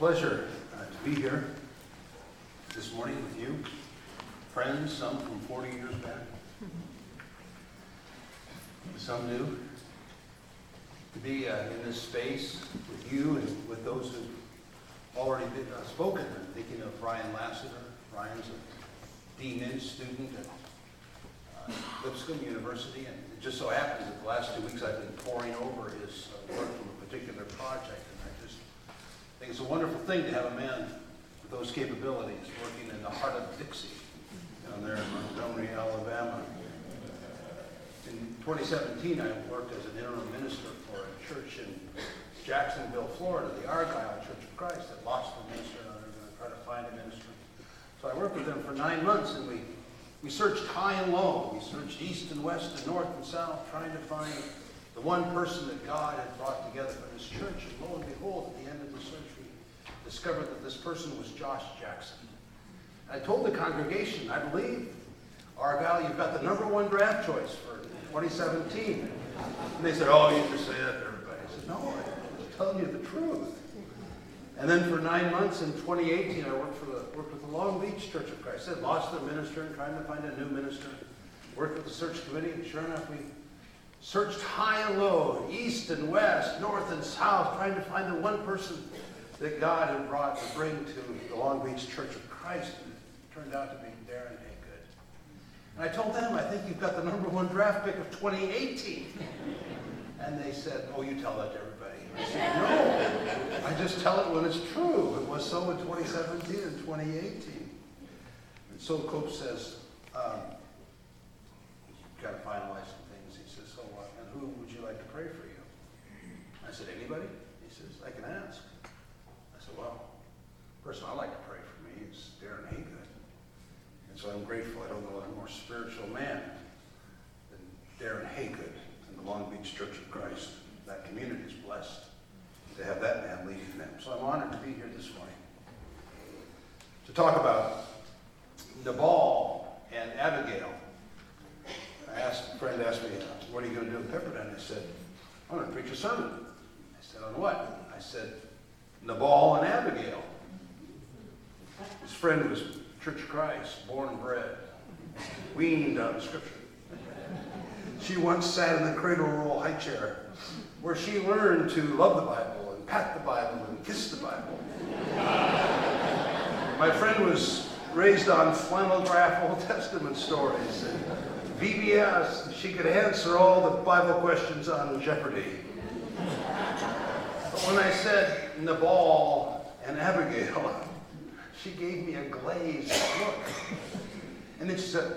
pleasure uh, to be here this morning with you, friends, some from 40 years back, some new. To be uh, in this space with you and with those who've already been, uh, spoken. I'm thinking of Ryan Lassiter. Ryan's a D.Min. student at uh, Lipscomb University, and it just so happens that the last two weeks I've been poring over his uh, work from a particular project, and I just I think it's a wonderful thing to have a man with those capabilities working in the heart of Dixie, down there in Montgomery, Alabama. In 2017, I worked as an interim minister for a church in Jacksonville, Florida, the Argyle Church of Christ, that lost the minister, and they're going to try to find a minister. So I worked with them for nine months, and we, we searched high and low. We searched east and west and north and south, trying to find the one person that God had brought together for this church. And lo and behold, at the end of the search, discovered that this person was Josh Jackson. I told the congregation, I believe, Argyle, you've got the number one draft choice for 2017. And they said, oh, you just say that to everybody. I said, no, I'm telling you the truth. And then for nine months in 2018, I worked, for the, worked with the Long Beach Church of Christ. I lost their minister and trying to find a new minister. Worked with the search committee, and sure enough, we searched high and low, east and west, north and south, trying to find the one person that God had brought to bring to the Long Beach Church of Christ. And turned out to be Darren Haygood. And I told them, I think you've got the number one draft pick of 2018. And they said, oh, you tell that to everybody. I said, no, I just tell it when it's true. It was so in 2017 and 2018. And so Cope says, um, you've got to finalize some things. He says, so what? And who would you like to pray for you? I said, anybody? He says, I can ask. I said, well, person I'd like to pray for me is Darren Haygood. And so I'm grateful. I don't know a more spiritual man than Darren Haygood in the Long Beach Church of Christ. That community is blessed to have that man leading them. So I'm honored to be here this morning to talk about Nabal and Abigail. I asked, a friend asked me, what are you going to do with Pepperdine? I said, I'm going to preach a sermon. I said, on what? I said, Nabal and Abigail. Friend was Church of Christ, born and bred, weaned out uh, on Scripture. She once sat in the cradle roll high chair where she learned to love the Bible and pat the Bible and kiss the Bible. My friend was raised on flannel graph Old Testament stories. And VBS, she could answer all the Bible questions on Jeopardy. But when I said Nabal and Abigail, she gave me a glazed look. And then she said,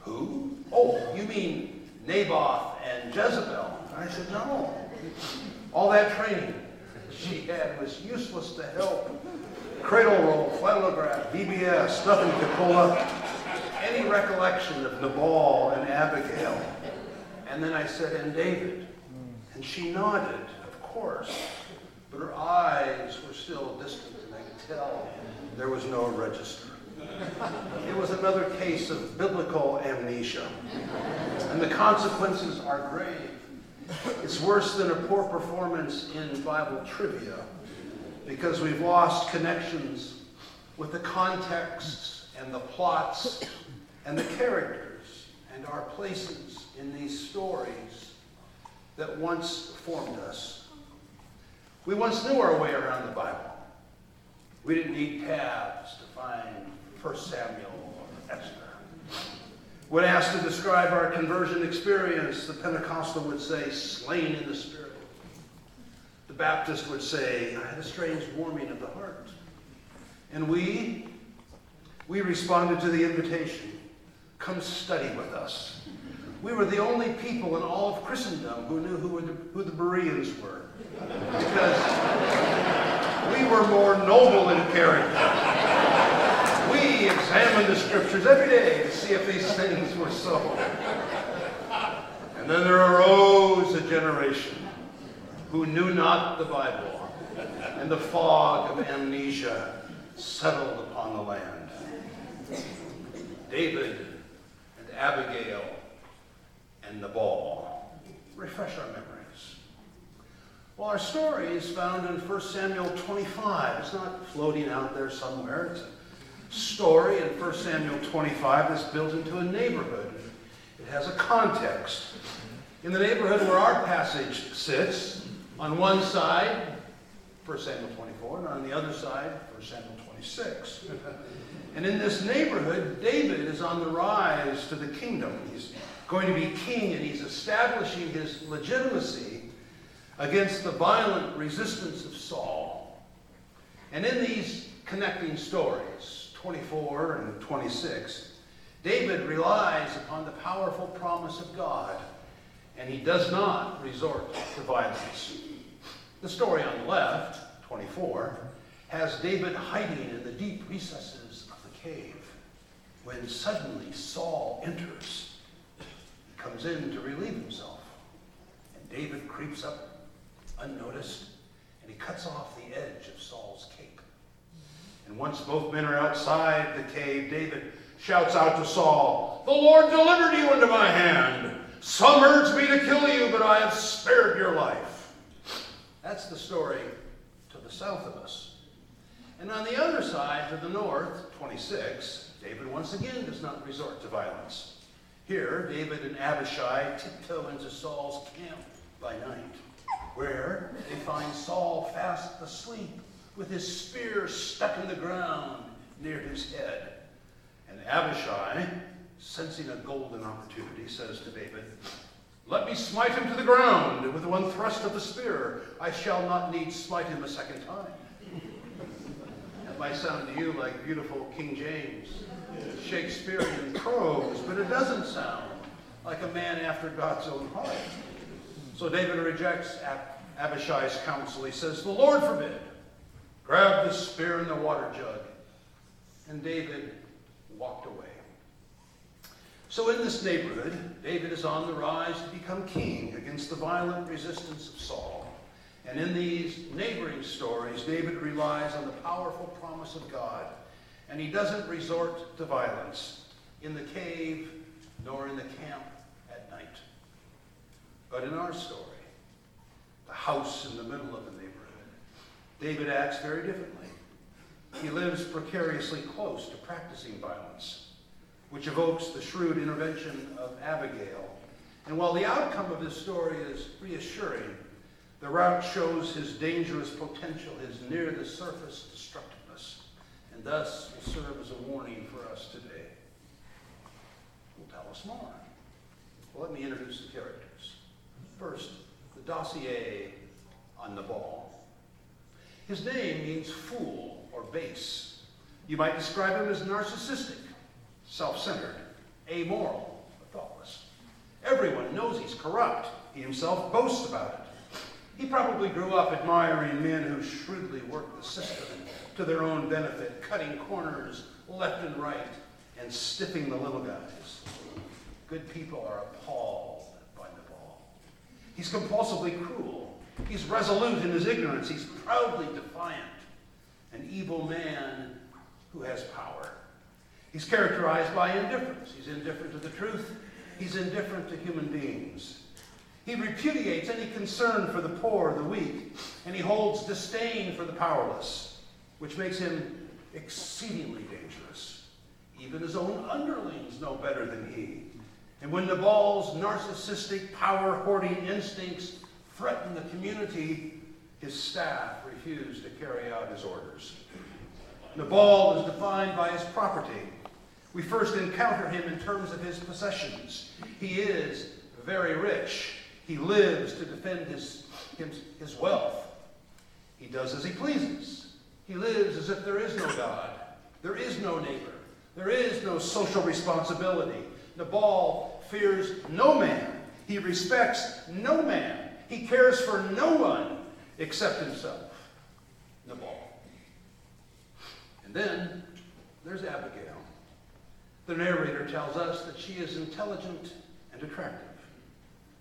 Who? Oh, you mean Naboth and Jezebel? And I said, No. All that training she had was useless to help. Cradle roll, flannel graph, VBS, nothing could pull up any recollection of Nabal and Abigail. And then I said, and David. And she nodded, of course, but her eyes were still distant, and I could tell there was no register. It was another case of biblical amnesia. And the consequences are grave. It's worse than a poor performance in Bible trivia because we've lost connections with the contexts and the plots and the characters and our places in these stories that once formed us. We once knew our way around the Bible. We didn't need tabs to find 1 Samuel or Esther. When asked to describe our conversion experience, the Pentecostal would say, slain in the Spirit. The Baptist would say, I had a strange warming of the heart. And we, we responded to the invitation, come study with us. We were the only people in all of Christendom who knew who, the, who the Bereans were. Because were more noble in character we examined the scriptures every day to see if these things were so. And then there arose a generation who knew not the Bible, and the fog of amnesia settled upon the land. David and Abigail and Nabal. Refresh our memories. Well, our story is found in 1 Samuel 25. It's not floating out there somewhere. It's a story in 1 Samuel 25 that's built into a neighborhood. It has a context. In the neighborhood where our passage sits, on one side, 1 Samuel 24, and on the other side, 1 Samuel 26. and in this neighborhood, David is on the rise to the kingdom. He's going to be king, and he's establishing his legitimacy against the violent resistance of Saul. And in these connecting stories, 24 and 26, David relies upon the powerful promise of God, and he does not resort to violence. The story on the left, 24, has David hiding in the deep recesses of the cave when suddenly Saul enters. He comes in to relieve himself, and David creeps up unnoticed, and he cuts off the edge of Saul's cape. And once both men are outside the cave, David shouts out to Saul, The Lord delivered you into my hand. Some urged me to kill you, but I have spared your life. That's the story to the south of us. And on the other side, to the north, 26, David once again does not resort to violence. Here, David and Abishai tiptoe into Saul's camp by night where they find Saul fast asleep with his spear stuck in the ground near his head. And Abishai, sensing a golden opportunity, says to David, Let me smite him to the ground with one thrust of the spear. I shall not need smite him a second time. that might sound to you like beautiful King James, Shakespearean prose, but it doesn't sound like a man after God's own heart. So David rejects Abishai's counsel. He says, The Lord forbid. Grab the spear and the water jug. And David walked away. So in this neighborhood, David is on the rise to become king against the violent resistance of Saul. And in these neighboring stories, David relies on the powerful promise of God. And he doesn't resort to violence in the cave nor in the camp but in our story, the house in the middle of the neighborhood, David acts very differently. He lives precariously close to practicing violence, which evokes the shrewd intervention of Abigail. And while the outcome of this story is reassuring, the route shows his dangerous potential, his near the surface destructiveness, and thus will serve as a warning for us today. Will tell us more. Well, let me introduce the character. First, the dossier on Nabal. His name means fool or base. You might describe him as narcissistic, self centered, amoral, or thoughtless. Everyone knows he's corrupt. He himself boasts about it. He probably grew up admiring men who shrewdly work the system to their own benefit, cutting corners left and right and stiffing the little guys. Good people are appalled He's compulsively cruel. He's resolute in his ignorance. He's proudly defiant. An evil man who has power. He's characterized by indifference. He's indifferent to the truth. He's indifferent to human beings. He repudiates any concern for the poor, the weak, and he holds disdain for the powerless, which makes him exceedingly dangerous. Even his own underlings know better than he. And when Nabal's narcissistic, power hoarding instincts threatened the community, his staff refused to carry out his orders. Nabal is defined by his property. We first encounter him in terms of his possessions. He is very rich. He lives to defend his, his, his wealth. He does as he pleases. He lives as if there is no God. There is no neighbor. There is no social responsibility. Nabal fears no man. He respects no man. He cares for no one except himself. Nabal. And then there's Abigail. The narrator tells us that she is intelligent and attractive.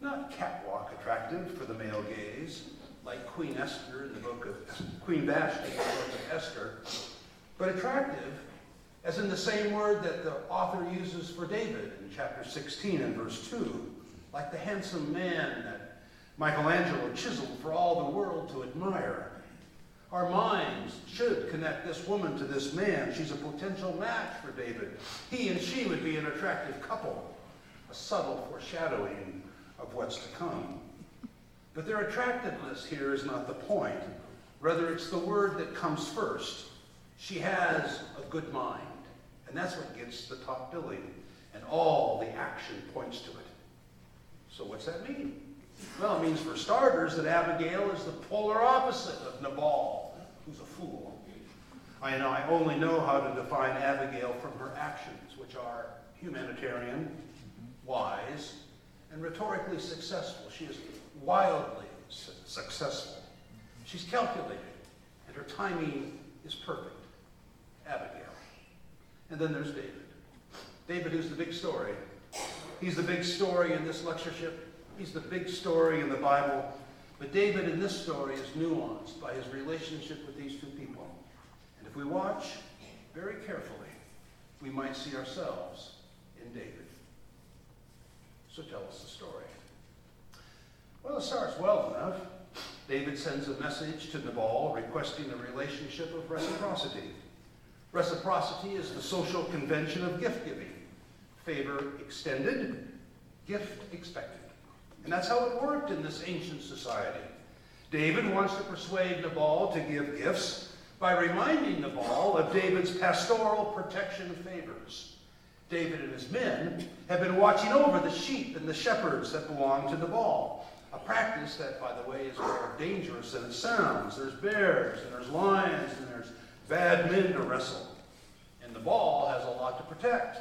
Not catwalk attractive for the male gaze, like Queen Esther in the book of Queen Vashti in the book of Esther, but attractive as in the same word that the author uses for David in chapter 16 and verse 2, like the handsome man that Michelangelo chiseled for all the world to admire. Our minds should connect this woman to this man. She's a potential match for David. He and she would be an attractive couple, a subtle foreshadowing of what's to come. But their attractiveness here is not the point. Rather, it's the word that comes first. She has a good mind, and that's what gets the top billing, and all the action points to it. So, what's that mean? Well, it means, for starters, that Abigail is the polar opposite of Nabal, who's a fool. I know I only know how to define Abigail from her actions, which are humanitarian, wise, and rhetorically successful. She is wildly su- successful. She's calculated, and her timing is perfect. Abigail. And then there's David. David, who's the big story. He's the big story in this lectureship. He's the big story in the Bible. But David in this story is nuanced by his relationship with these two people. And if we watch very carefully, we might see ourselves in David. So tell us the story. Well, it starts well enough. David sends a message to Nabal requesting a relationship of reciprocity. Reciprocity is the social convention of gift giving favor extended, gift expected. And that's how it worked in this ancient society. David wants to persuade Nabal to give gifts by reminding Nabal of David's pastoral protection favors. David and his men have been watching over the sheep and the shepherds that belong to Nabal. A practice that, by the way, is more dangerous than it sounds. There's bears, and there's lions, and there's bad men to wrestle. And Nabal has a lot to protect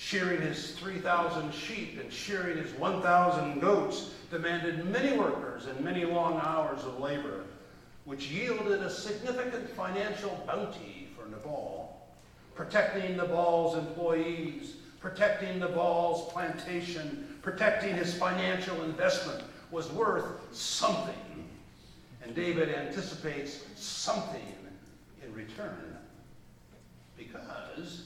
shearing his 3,000 sheep and shearing his 1,000 goats demanded many workers and many long hours of labor, which yielded a significant financial bounty for Nabal. Protecting Nabal's employees, protecting Nabal's plantation, protecting his financial investment was worth something. And David anticipates something in return. Because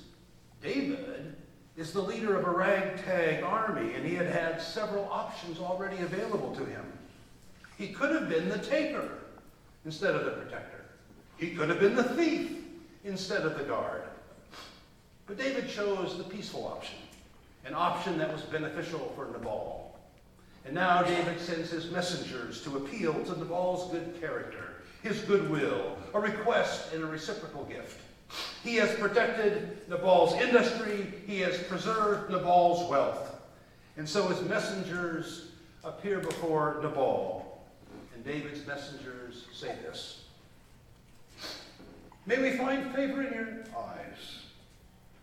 David is the leader of a ragtag army, and he had had several options already available to him. He could have been the taker instead of the protector. He could have been the thief instead of the guard. But David chose the peaceful option, an option that was beneficial for Nabal. And now David sends his messengers to appeal to Nabal's good character, his goodwill, a request and a reciprocal gift. He has protected Nabal's industry. He has preserved Nabal's wealth. And so his messengers appear before Nabal. And David's messengers say this May we find favor in your eyes,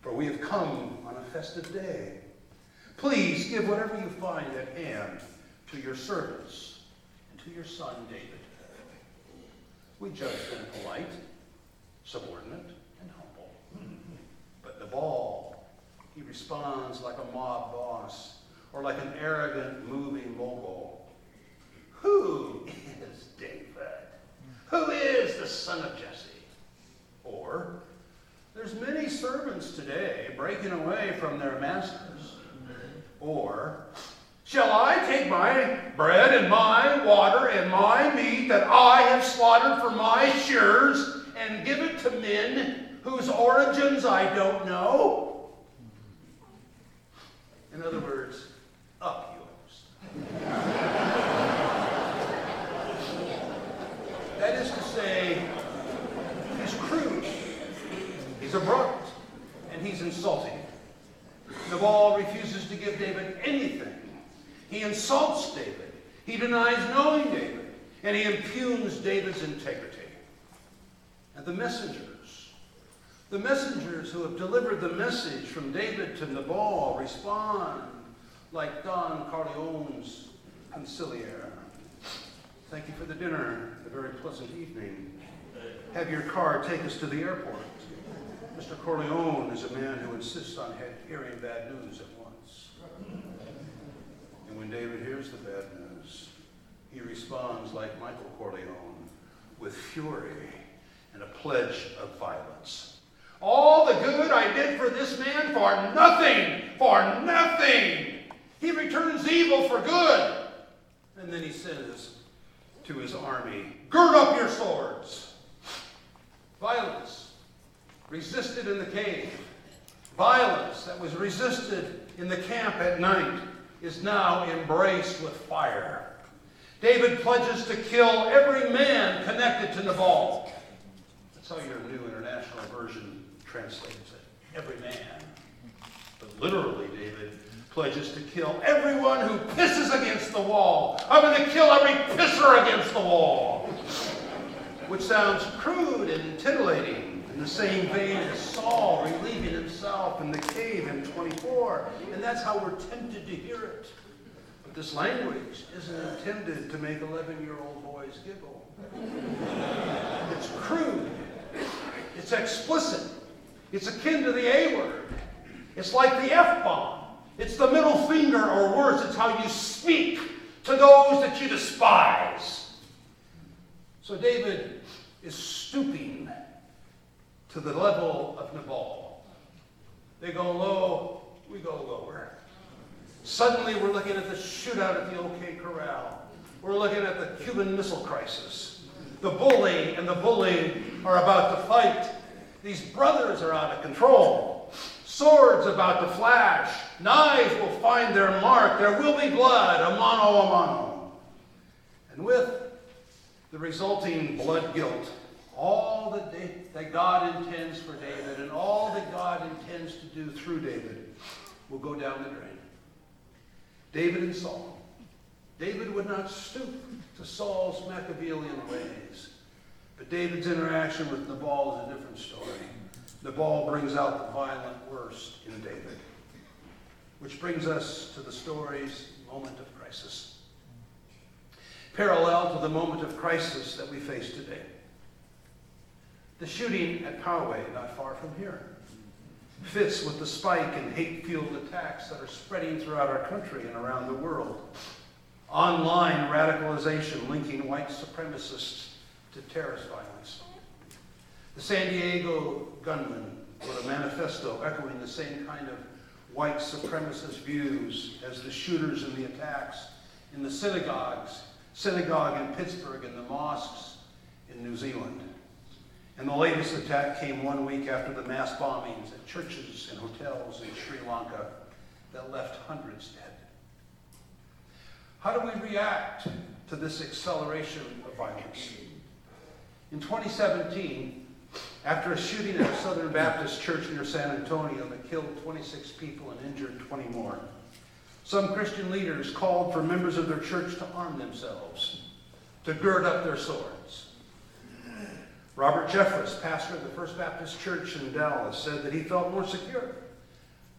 for we have come on a festive day. Please give whatever you find at hand to your servants and to your son David. We judge them polite, subordinate, and humble. But Nabal. He responds like a mob boss or like an arrogant moving mogul. Who is David? Who is the son of Jesse? Or, there's many servants today breaking away from their masters. Or, shall I take my bread and my water and my meat that I have slaughtered for my shears and give it to men whose origins I don't know? In other words, up yours. that is to say, he's crude, he's abrupt, and he's insulting. Nabal refuses to give David anything. He insults David. He denies knowing David. And he impugns David's integrity. And the messengers, the messengers who have delivered the message from David to Nabal respond like Don Corleone's consigliere. Thank you for the dinner, a very pleasant evening. Have your car take us to the airport. Mr. Corleone is a man who insists on hearing bad news at once. When David hears the bad news, he responds like Michael Corleone with fury and a pledge of violence. All the good I did for this man for nothing, for nothing. He returns evil for good. And then he says to his army, Gird up your swords. Violence resisted in the cave. Violence that was resisted in the camp at night is now embraced with fire. David pledges to kill every man connected to Nabal. That's how your New International Version translates it. Every man. But literally, David pledges to kill everyone who pisses against the wall. I'm going to kill every pisser against the wall. Which sounds crude and titillating in the same vein as Saul relieving himself in the cave in 24. And that's how we're tempted to hear it. But this language isn't intended to make 11 year old boys giggle. It's crude, it's explicit, it's akin to the A word, it's like the F bomb. It's the middle finger, or worse, it's how you speak to those that you despise. So David is stooping to the level of Nabal. They go low, we go lower. Suddenly, we're looking at the shootout at the OK Corral. We're looking at the Cuban Missile Crisis. The bully and the bully are about to fight. These brothers are out of control. Swords about to flash. Knives will find their mark. There will be blood, a mano a mano. And with the resulting blood guilt, all that, they, that God intends for David and all that God intends to do through David will go down the drain. David and Saul. David would not stoop to Saul's Machiavellian ways. But David's interaction with Nabal is a different story. Nabal brings out the violent worst in David. Which brings us to the story's moment of crisis. Parallel to the moment of crisis that we face today. The shooting at Poway, not far from here, fits with the spike in hate-fueled attacks that are spreading throughout our country and around the world. Online radicalization linking white supremacists to terrorist violence. The San Diego gunman wrote a manifesto echoing the same kind of white supremacist views as the shooters in the attacks in the synagogues, synagogue in Pittsburgh and the mosques in New Zealand. And the latest attack came one week after the mass bombings at churches and hotels in Sri Lanka that left hundreds dead. How do we react to this acceleration of violence? In 2017, after a shooting at a Southern Baptist church near San Antonio that killed 26 people and injured 20 more, some Christian leaders called for members of their church to arm themselves, to gird up their swords. Robert Jeffress, pastor of the First Baptist Church in Dallas, said that he felt more secure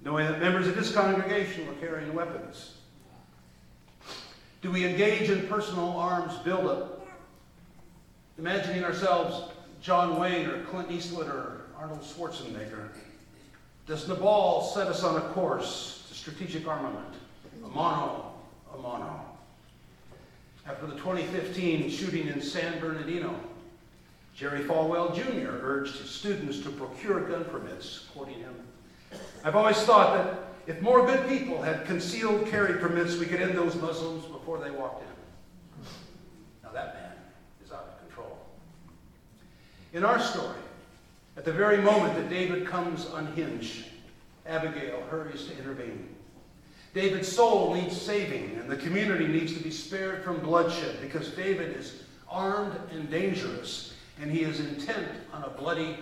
knowing that members of his congregation were carrying weapons. Do we engage in personal arms buildup? Imagining ourselves John Wayne or Clint Eastwood or Arnold Schwarzenegger. Does Nabal set us on a course to strategic armament? A mano, a mano. After the 2015 shooting in San Bernardino, Jerry Falwell Jr. urged his students to procure gun permits, quoting him. I've always thought that if more good people had concealed carry permits, we could end those Muslims before they walked in. Now that man is out of control. In our story, at the very moment that David comes unhinged, Abigail hurries to intervene. David's soul needs saving, and the community needs to be spared from bloodshed because David is armed and dangerous, and he is intent on a bloody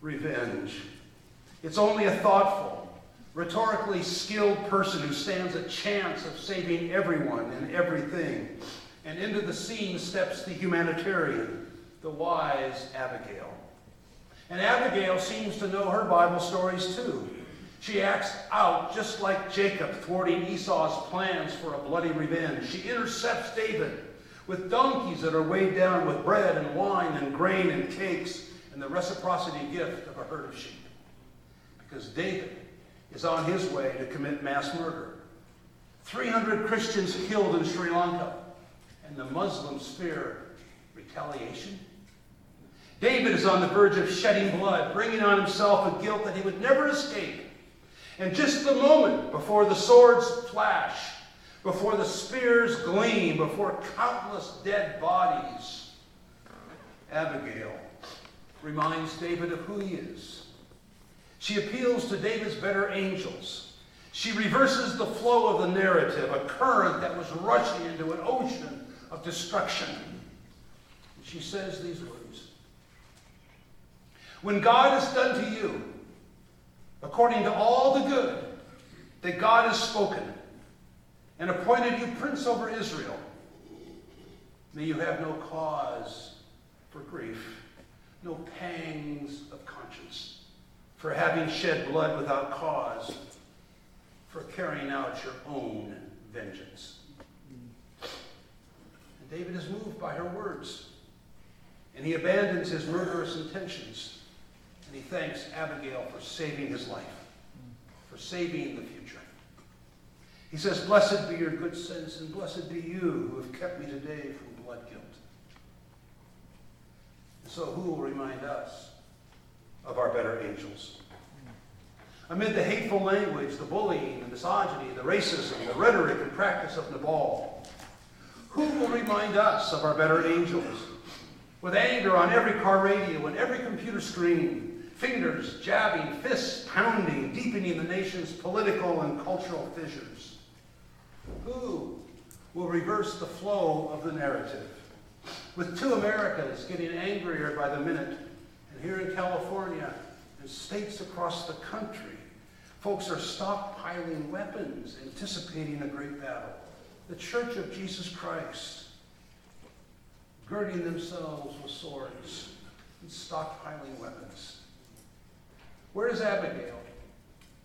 revenge. It's only a thoughtful, rhetorically skilled person who stands a chance of saving everyone and everything. And into the scene steps the humanitarian, the wise Abigail. And Abigail seems to know her Bible stories too. She acts out just like Jacob, thwarting Esau's plans for a bloody revenge. She intercepts David with donkeys that are weighed down with bread and wine and grain and cakes and the reciprocity gift of a herd of sheep. Because David is on his way to commit mass murder. 300 Christians killed in Sri Lanka, and the Muslims fear retaliation. David is on the verge of shedding blood, bringing on himself a guilt that he would never escape. And just the moment before the swords flash, before the spears gleam, before countless dead bodies. Abigail reminds David of who he is. She appeals to David's better angels. She reverses the flow of the narrative, a current that was rushing into an ocean of destruction. She says these words When God has done to you, according to all the good that God has spoken, and appointed you prince over Israel, may you have no cause for grief, no pangs of conscience, for having shed blood without cause, for carrying out your own vengeance. And David is moved by her words, and he abandons his murderous intentions, and he thanks Abigail for saving his life, for saving the future. He says, Blessed be your good sense, and blessed be you who have kept me today from blood guilt. And so, who will remind us of our better angels? Amid the hateful language, the bullying, the misogyny, the racism, the rhetoric and practice of Nabal, who will remind us of our better angels? With anger on every car radio and every computer screen, fingers jabbing, fists pounding, deepening the nation's political and cultural fissures. Who will reverse the flow of the narrative? With two Americas getting angrier by the minute, and here in California and states across the country, folks are stockpiling weapons, anticipating a great battle. The Church of Jesus Christ girding themselves with swords and stockpiling weapons. Where is Abigail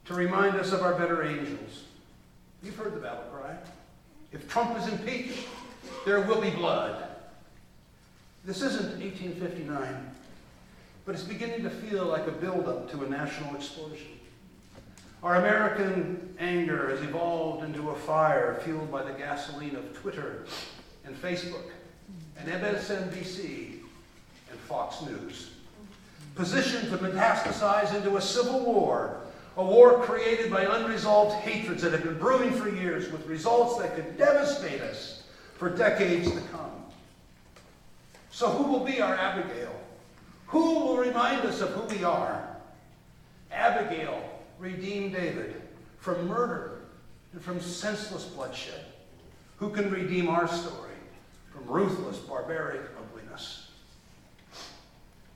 to remind us of our better angels? You've heard the battle cry. If Trump is impeached, there will be blood. This isn't 1859, but it's beginning to feel like a buildup to a national explosion. Our American anger has evolved into a fire fueled by the gasoline of Twitter and Facebook and MSNBC and Fox News. Positioned to metastasize into a civil war a war created by unresolved hatreds that have been brewing for years with results that could devastate us for decades to come. So, who will be our Abigail? Who will remind us of who we are? Abigail redeemed David from murder and from senseless bloodshed. Who can redeem our story from ruthless, barbaric ugliness?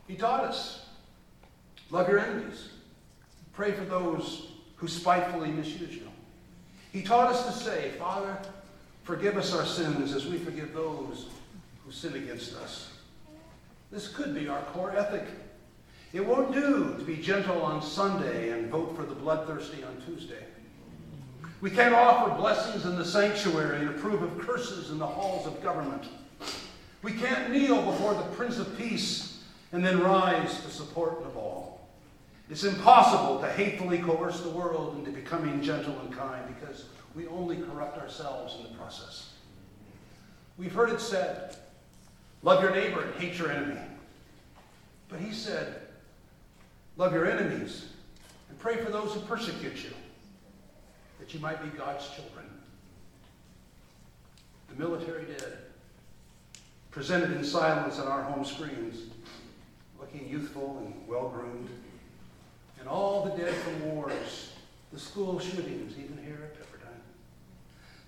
He taught us love your enemies. Pray for those who spitefully misuse you. He taught us to say, Father, forgive us our sins as we forgive those who sin against us. This could be our core ethic. It won't do to be gentle on Sunday and vote for the bloodthirsty on Tuesday. We can't offer blessings in the sanctuary and approve of curses in the halls of government. We can't kneel before the Prince of Peace and then rise to support Nabal. It's impossible to hatefully coerce the world into becoming gentle and kind because we only corrupt ourselves in the process. We've heard it said, love your neighbor and hate your enemy. But he said, love your enemies and pray for those who persecute you, that you might be God's children. The military dead, presented in silence on our home screens, looking youthful and well groomed and all the dead from wars, the school shootings, even here at Pepperdine,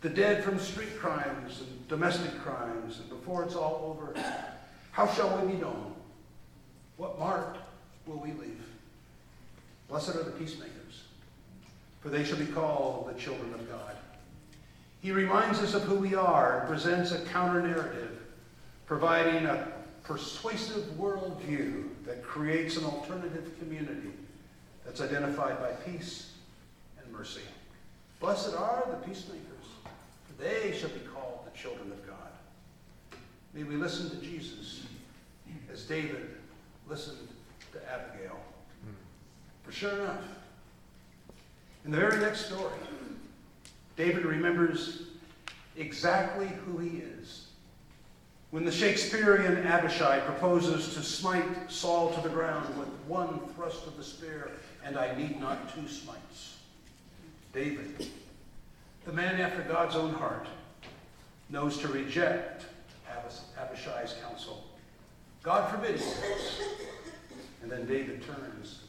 the dead from street crimes and domestic crimes, and before it's all over, how shall we be known? What mark will we leave? Blessed are the peacemakers, for they shall be called the children of God. He reminds us of who we are and presents a counter narrative, providing a persuasive worldview that creates an alternative community identified by peace and mercy. Blessed are the peacemakers, for they shall be called the children of God. May we listen to Jesus as David listened to Abigail. For sure enough, in the very next story, David remembers exactly who he is. When the Shakespearean Abishai proposes to smite Saul to the ground with one thrust of the spear, and I need not two smites. David, the man after God's own heart, knows to reject Abishai's counsel. God forbid he says. And then David turns